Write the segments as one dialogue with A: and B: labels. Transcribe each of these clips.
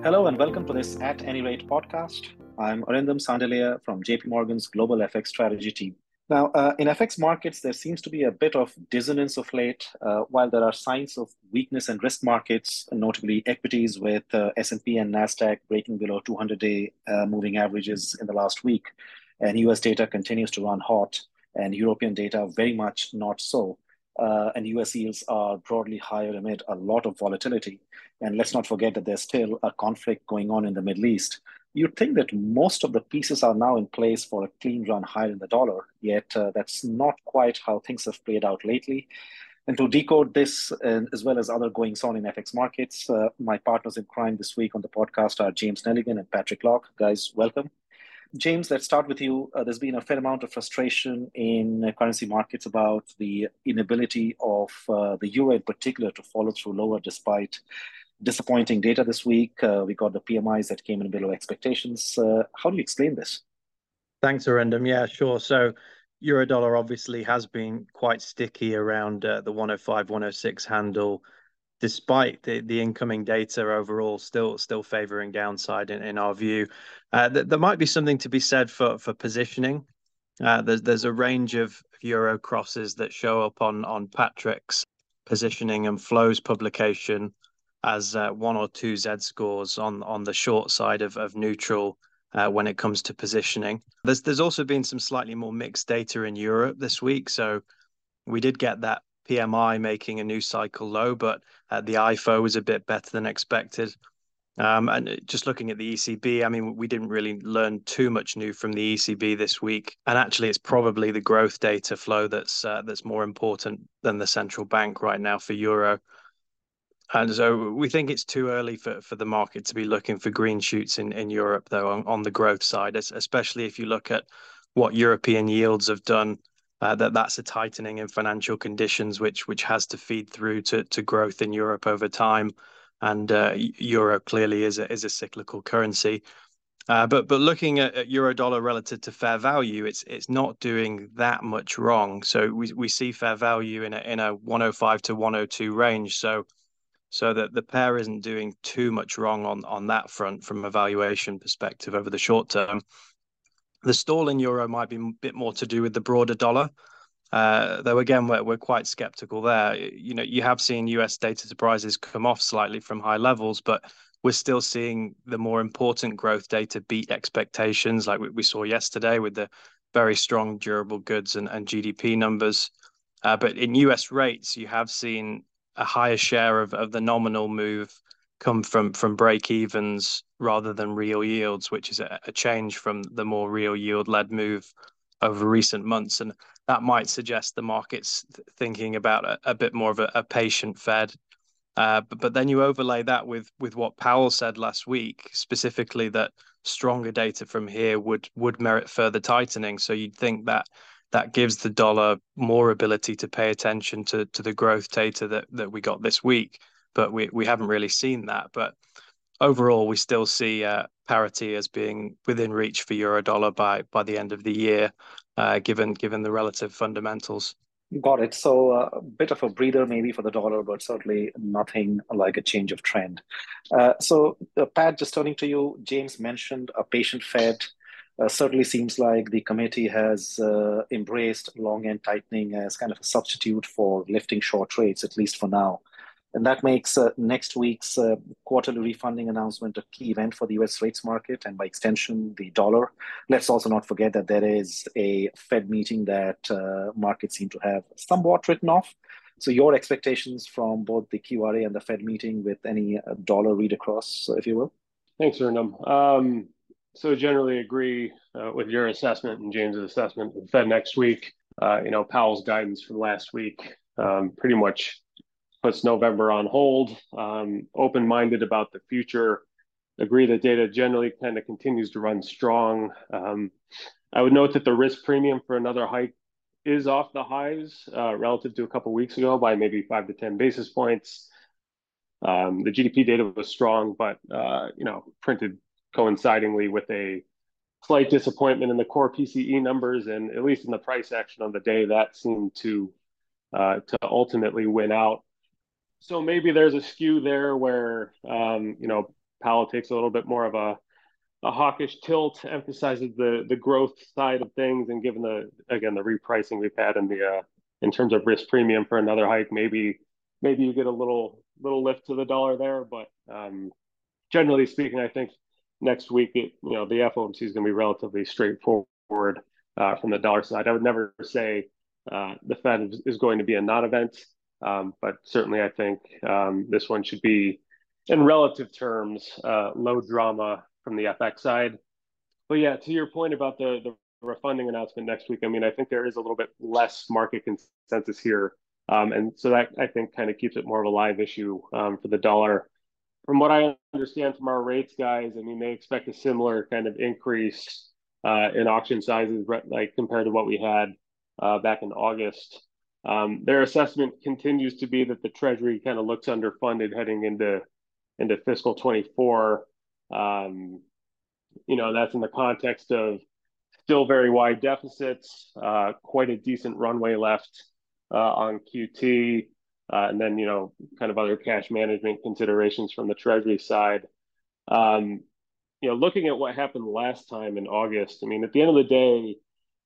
A: Hello and welcome to this At Any Rate podcast. I'm Arindam Sandilya from JP Morgan's Global FX Strategy team. Now, uh, in FX markets, there seems to be a bit of dissonance of late, uh, while there are signs of weakness in risk markets, notably equities with uh, S&P and Nasdaq breaking below 200-day uh, moving averages in the last week, and US data continues to run hot, and European data very much not so. Uh, and US yields are broadly higher amid a lot of volatility. And let's not forget that there's still a conflict going on in the Middle East, you'd think that most of the pieces are now in place for a clean run higher in the dollar, yet uh, that's not quite how things have played out lately. And to decode this, uh, as well as other goings on in FX markets, uh, my partners in crime this week on the podcast are James Nelligan and Patrick Locke. Guys, welcome. James, let's start with you. Uh, there's been a fair amount of frustration in currency markets about the inability of uh, the euro in particular to follow through lower despite disappointing data this week. Uh, we got the PMIs that came in below expectations. Uh, how do you explain this?
B: Thanks, Arindam. Yeah, sure. So Eurodollar obviously has been quite sticky around uh, the 105, 106 handle, despite the, the incoming data overall still still favoring downside in, in our view. Uh, th- there might be something to be said for for positioning. Uh, there's there's a range of euro crosses that show up on on Patrick's positioning and flows publication as uh, one or two Z scores on on the short side of of neutral uh, when it comes to positioning. There's there's also been some slightly more mixed data in Europe this week, so we did get that PMI making a new cycle low, but uh, the IFO was a bit better than expected. Um, and just looking at the ECB, I mean, we didn't really learn too much new from the ECB this week. And actually, it's probably the growth data flow that's uh, that's more important than the central bank right now for euro. And so we think it's too early for, for the market to be looking for green shoots in, in Europe, though, on, on the growth side, especially if you look at what European yields have done. Uh, that that's a tightening in financial conditions, which which has to feed through to, to growth in Europe over time, and uh, euro clearly is a is a cyclical currency. Uh, but but looking at, at euro dollar relative to fair value, it's it's not doing that much wrong. So we we see fair value in a in a 105 to 102 range. So so that the pair isn't doing too much wrong on on that front from a valuation perspective over the short term. The stall in euro might be a bit more to do with the broader dollar, uh, though again we're we're quite skeptical there. You know, you have seen U.S. data surprises come off slightly from high levels, but we're still seeing the more important growth data beat expectations, like we, we saw yesterday with the very strong durable goods and, and GDP numbers. Uh, but in US rates, you have seen a higher share of, of the nominal move come from from break evens rather than real yields, which is a, a change from the more real yield led move over recent months. And that might suggest the market's thinking about a, a bit more of a, a patient Fed. Uh, but, but then you overlay that with with what Powell said last week, specifically that stronger data from here would would merit further tightening. So you'd think that that gives the dollar more ability to pay attention to to the growth data that that we got this week. But we we haven't really seen that. But overall, we still see uh, parity as being within reach for euro dollar by by the end of the year, uh, given given the relative fundamentals.
A: Got it. So uh, a bit of a breather maybe for the dollar, but certainly nothing like a change of trend. Uh, so uh, Pat, just turning to you, James mentioned a patient Fed uh, certainly seems like the committee has uh, embraced long end tightening as kind of a substitute for lifting short rates, at least for now. And that makes uh, next week's uh, quarterly refunding announcement a key event for the US rates market and by extension, the dollar. Let's also not forget that there is a Fed meeting that uh, markets seem to have somewhat written off. So, your expectations from both the QRA and the Fed meeting with any uh, dollar read across, if you will?
C: Thanks, Arindam. Um, so generally agree uh, with your assessment and James's assessment of the Fed next week. Uh, you know, Powell's guidance from last week um, pretty much puts November on hold. Um, open-minded about the future. Agree that data generally kind of continues to run strong. Um, I would note that the risk premium for another hike is off the highs uh, relative to a couple weeks ago by maybe five to ten basis points. Um, the GDP data was strong, but uh, you know, printed coincidingly with a slight disappointment in the core PCE numbers, and at least in the price action on the day, that seemed to uh, to ultimately win out. So maybe there's a skew there where um, you know Powell takes a little bit more of a a hawkish tilt, emphasizes the the growth side of things, and given the again the repricing we've had in the uh, in terms of risk premium for another hike, maybe maybe you get a little little lift to the dollar there. But um, generally speaking, I think next week it you know the FOMC is going to be relatively straightforward uh, from the dollar side. I would never say uh, the Fed is going to be a non-event, um, but certainly I think um, this one should be in relative terms uh, low drama from the FX side. But yeah, to your point about the the refunding announcement next week, I mean, I think there is a little bit less market consensus here. Um, and so that I think kind of keeps it more of a live issue um, for the dollar. From what I understand from our rates guys, I mean, they expect a similar kind of increase uh, in auction sizes, like compared to what we had uh, back in August. Um, their assessment continues to be that the Treasury kind of looks underfunded heading into into fiscal 24. Um, you know, that's in the context of still very wide deficits, uh, quite a decent runway left uh, on QT, uh, and then, you know, kind of other cash management considerations from the Treasury side. Um, you know, looking at what happened last time in August, I mean, at the end of the day,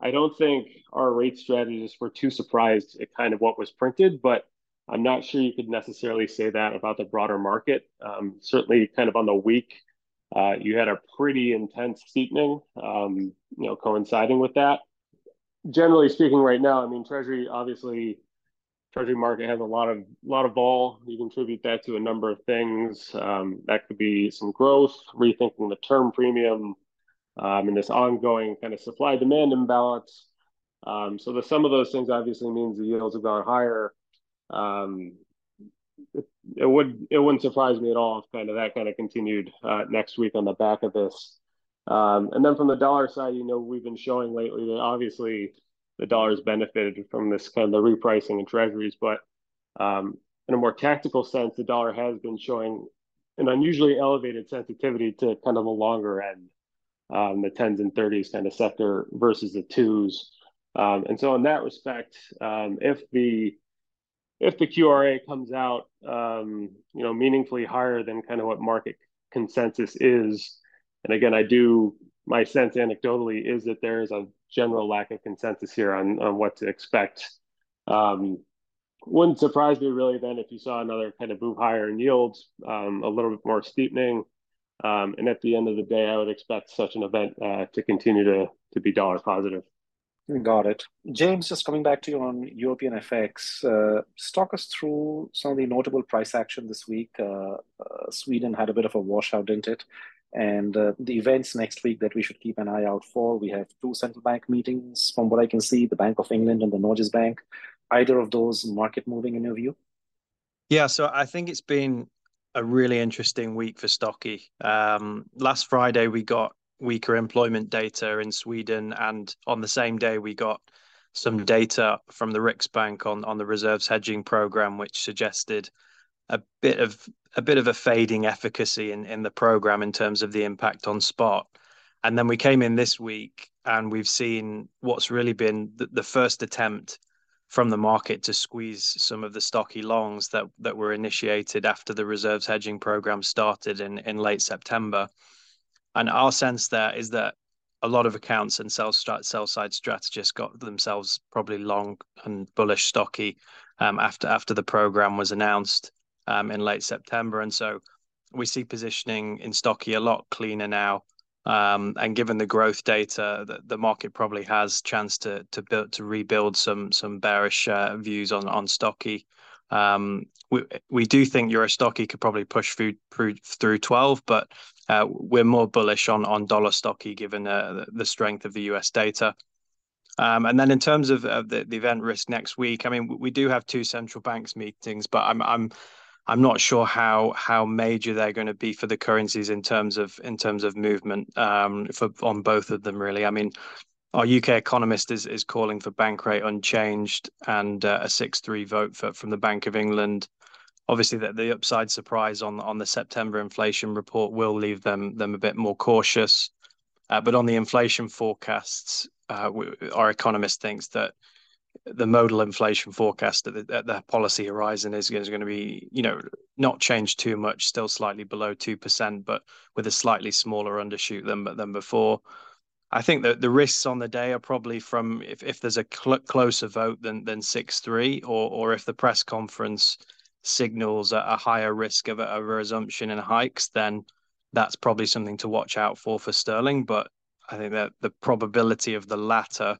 C: I don't think our rate strategists were too surprised at kind of what was printed, but I'm not sure you could necessarily say that about the broader market. Um, certainly, kind of on the week, uh, you had a pretty intense steepening, um, you know, coinciding with that. Generally speaking, right now, I mean, Treasury obviously, Treasury market has a lot of lot of vol. You contribute that to a number of things. Um, that could be some growth, rethinking the term premium, um, and this ongoing kind of supply demand imbalance. Um, so the sum of those things obviously means the yields have gone higher. Um, it, would it wouldn't surprise me at all if kind of that kind of continued uh, next week on the back of this. Um, and then from the dollar side, you know, we've been showing lately that obviously the dollar has benefited from this kind of the repricing in treasuries, but um, in a more tactical sense, the dollar has been showing an unusually elevated sensitivity to kind of a longer end, um, the tens and thirties kind of sector versus the twos. Um, and so in that respect, um, if the if the QRA comes out, um, you know, meaningfully higher than kind of what market consensus is, and again, I do my sense anecdotally is that there is a general lack of consensus here on on what to expect. Um, wouldn't surprise me really then if you saw another kind of move higher in yields, um, a little bit more steepening. Um, and at the end of the day, I would expect such an event uh, to continue to to be dollar positive.
A: Got it. James, just coming back to you on European FX, uh, just talk us through some of the notable price action this week. Uh, uh, Sweden had a bit of a washout, didn't it? And uh, the events next week that we should keep an eye out for. We have two central bank meetings, from what I can see, the Bank of England and the Norges Bank. Either of those market moving in your view?
B: Yeah, so I think it's been a really interesting week for Stocky. Um, last Friday, we got weaker employment data in Sweden, and on the same day we got some data from the Riksbank on on the reserves hedging program, which suggested a bit of a bit of a fading efficacy in in the program in terms of the impact on spot. And then we came in this week, and we've seen what's really been the, the first attempt from the market to squeeze some of the stocky longs that that were initiated after the reserves hedging program started in in late September. And our sense there is that a lot of accounts and sell sell side strategists got themselves probably long and bullish stocky um, after after the program was announced um, in late September, and so we see positioning in stocky a lot cleaner now. Um, and given the growth data, the, market probably has chance to to build to rebuild some some bearish uh, views on on stocky. Um, we we do think Euro stocky could probably push through through, through 12, but uh, we're more bullish on on dollar stocky given uh, the strength of the US data. Um, and then in terms of, the event risk next week, I mean, we do have two central banks meetings, but I'm I'm not sure how how major they're going to be for the currencies in terms of in terms of movement um, for on both of them. Really, I mean, our UK economist is is calling for bank rate unchanged and uh, a six three vote for, from the Bank of England obviously that the upside surprise on on the September inflation report will leave them them a bit more cautious. Uh, but on the inflation forecasts, uh, we, our economist thinks that the modal inflation forecast at the, at the policy horizon is, is going to be, you know, not changed too much, still slightly below 2%, but with a slightly smaller undershoot than, than before. I think that the risks on the day are probably from if, if there's a cl closer vote than than six three, or or if the press conference signals a, a higher risk of a, of a, resumption in hikes, then that's probably something to watch out for for sterling. But I think that the probability of the latter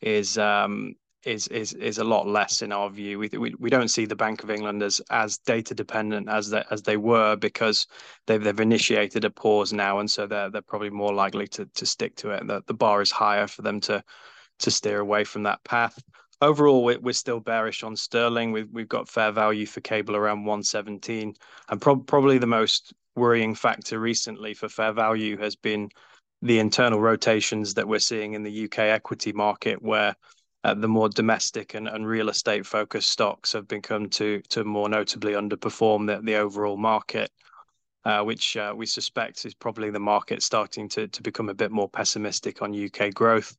B: is um, is is is a lot less in our view. We we, we don't see the Bank of England as as data dependent as they as they were because they've they've initiated a pause now, and so they're they're probably more likely to to stick to it. The the bar is higher for them to to steer away from that path. Overall, we're, still bearish on sterling. We've we've got fair value for cable around 117, and pro- probably the most worrying factor recently for fair value has been the internal rotations that we're seeing in the UK equity market, where the more domestic and, and real estate focused stocks have become to to more notably underperform the, the overall market, uh, which uh, we suspect is probably the market starting to to become a bit more pessimistic on UK growth.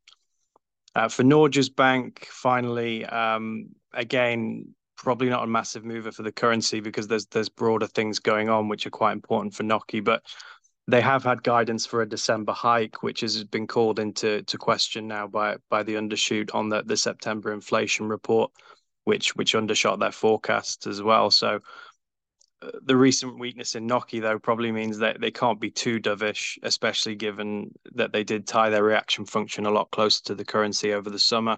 B: Uh, for Norges Bank, finally, um, again, probably not a massive mover for the currency because there's there's broader things going on which are quite important for NOK, but they have had guidance for a December hike, which has been called into to question now by by the undershoot on the, the September inflation report, which which undershot their forecasts as well. So uh, the recent weakness in NOK though probably means that they can't be too dovish, especially given that they did tie their reaction function a lot closer to the currency over the summer.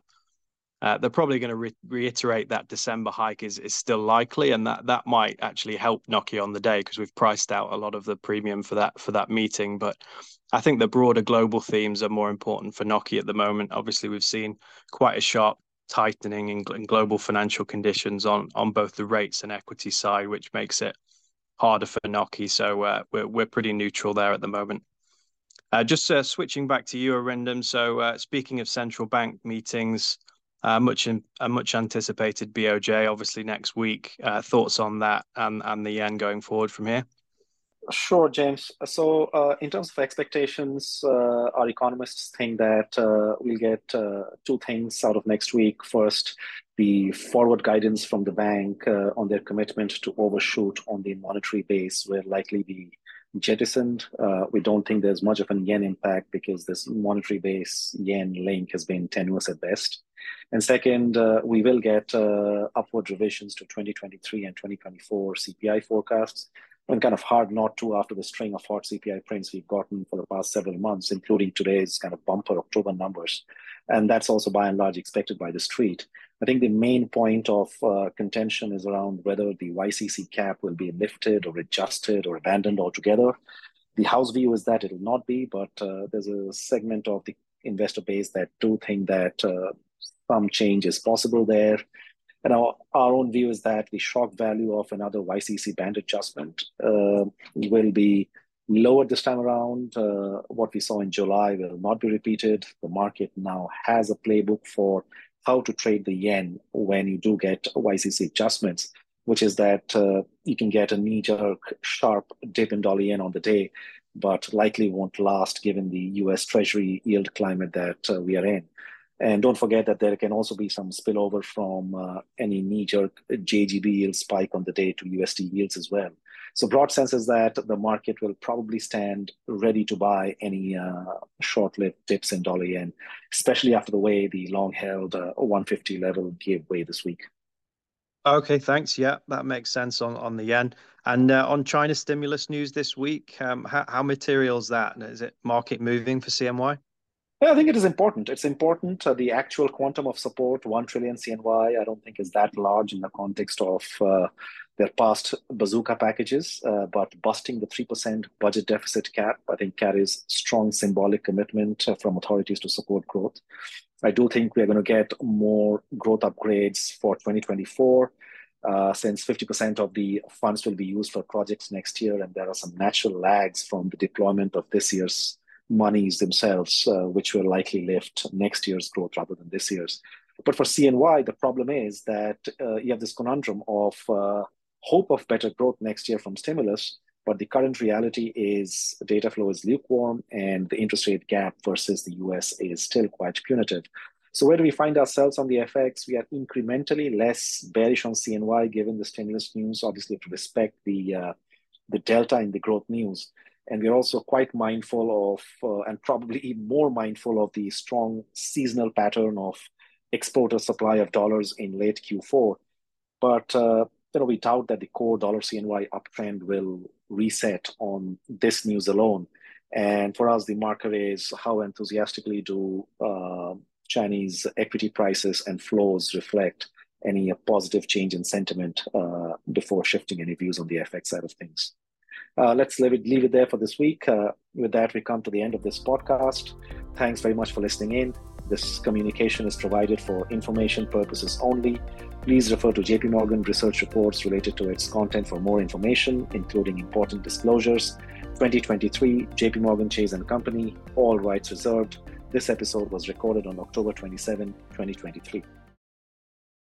B: Uh, they're probably going to re- reiterate that December hike is is still likely, and that that might actually help Nokkie on the day because we've priced out a lot of the premium for that for that meeting. But I think the broader global themes are more important for Nokkie at the moment. Obviously, we've seen quite a sharp tightening in, in global financial conditions on on both the rates and equity side, which makes it harder for Nokkie. So uh, we're we're pretty neutral there at the moment. Uh, just uh, switching back to you, Arindam. So uh, speaking of central bank meetings uh, much in, a much anticipated BOJ, obviously next week. Uh, thoughts on that and and the yen going forward from here?
A: Sure, James. So, uh, in terms of expectations, uh, our economists think that uh, we'll get uh, two things out of next week. First, the forward guidance from the bank uh, on their commitment to overshoot on the monetary base will likely be jettisoned. Uh, we don't think there's much of a yen impact because this monetary base yen link has been tenuous at best. And second, uh, we will get uh, upward revisions to 2023 and 2024 CPI forecasts. And kind of hard not to after the string of hot CPI prints we've gotten for the past several months, including today's kind of bumper October numbers. And that's also by and large expected by the street. I think the main point of uh, contention is around whether the YCC cap will be lifted or adjusted or abandoned altogether. The house view is that it will not be, but uh, there's a segment of the investor base that do think that uh, some change is possible there. And our, our own view is that the shock value of another YCC band adjustment uh, will be lower this time around. Uh, what we saw in July will not be repeated. The market now has a playbook for how to trade the yen when you do get YCC adjustments, which is that uh, you can get a knee jerk, sharp dip in dollar yen on the day, but likely won't last given the US Treasury yield climate that uh, we are in. And don't forget that there can also be some spillover from uh, any knee-jerk JGB yield spike on the day to USD yields as well. So broad sense is that the market will probably stand ready to buy any uh, short-lived dips in dollar yen, especially after the way the long-held uh, 150 level gave way this week.
B: Okay, thanks. Yeah, that makes sense on, on the yen. And uh, on China stimulus news this week, um, how, how material is that? Is it market moving for CNY?
A: I think it is important. It's important. Uh, the actual quantum of support, 1 trillion CNY, I don't think is that large in the context of uh, their past bazooka packages. Uh, but busting the 3% budget deficit cap, I think carries strong symbolic commitment uh, from authorities to support growth. I do think we're going to get more growth upgrades for 2024. Uh, since 50% of the funds will be used for projects next year, and there are some natural lags from the deployment of this year's monies themselves, uh, which will likely lift next year's growth rather than this year's. But for CNY, the problem is that uh, you have this conundrum of uh, hope of better growth next year from stimulus, but the current reality is data flow is lukewarm and the interest rate gap versus the US is still quite punitive. So where do we find ourselves on the FX? We are incrementally less bearish on CNY given the stimulus news. Obviously, to respect the uh, the delta in the growth news, and we're also quite mindful of, uh, and probably even more mindful of the strong seasonal pattern of exporter supply of dollars in late Q4. But uh, you know, we doubt that the core dollar CNY uptrend will reset on this news alone. And for us, the marker is how enthusiastically do uh, Chinese equity prices and flows reflect any positive change in sentiment uh, before shifting any views on the FX side of things. Uh, let's leave it, leave it there for this week. Uh, with that, we come to the end of this podcast. Thanks very much for listening in. This communication is provided for information purposes only. Please refer to JP Morgan research reports related to its content for more information, including important disclosures. 2023 JP Morgan Chase and Company, all rights reserved. This episode was recorded on October 27, 2023.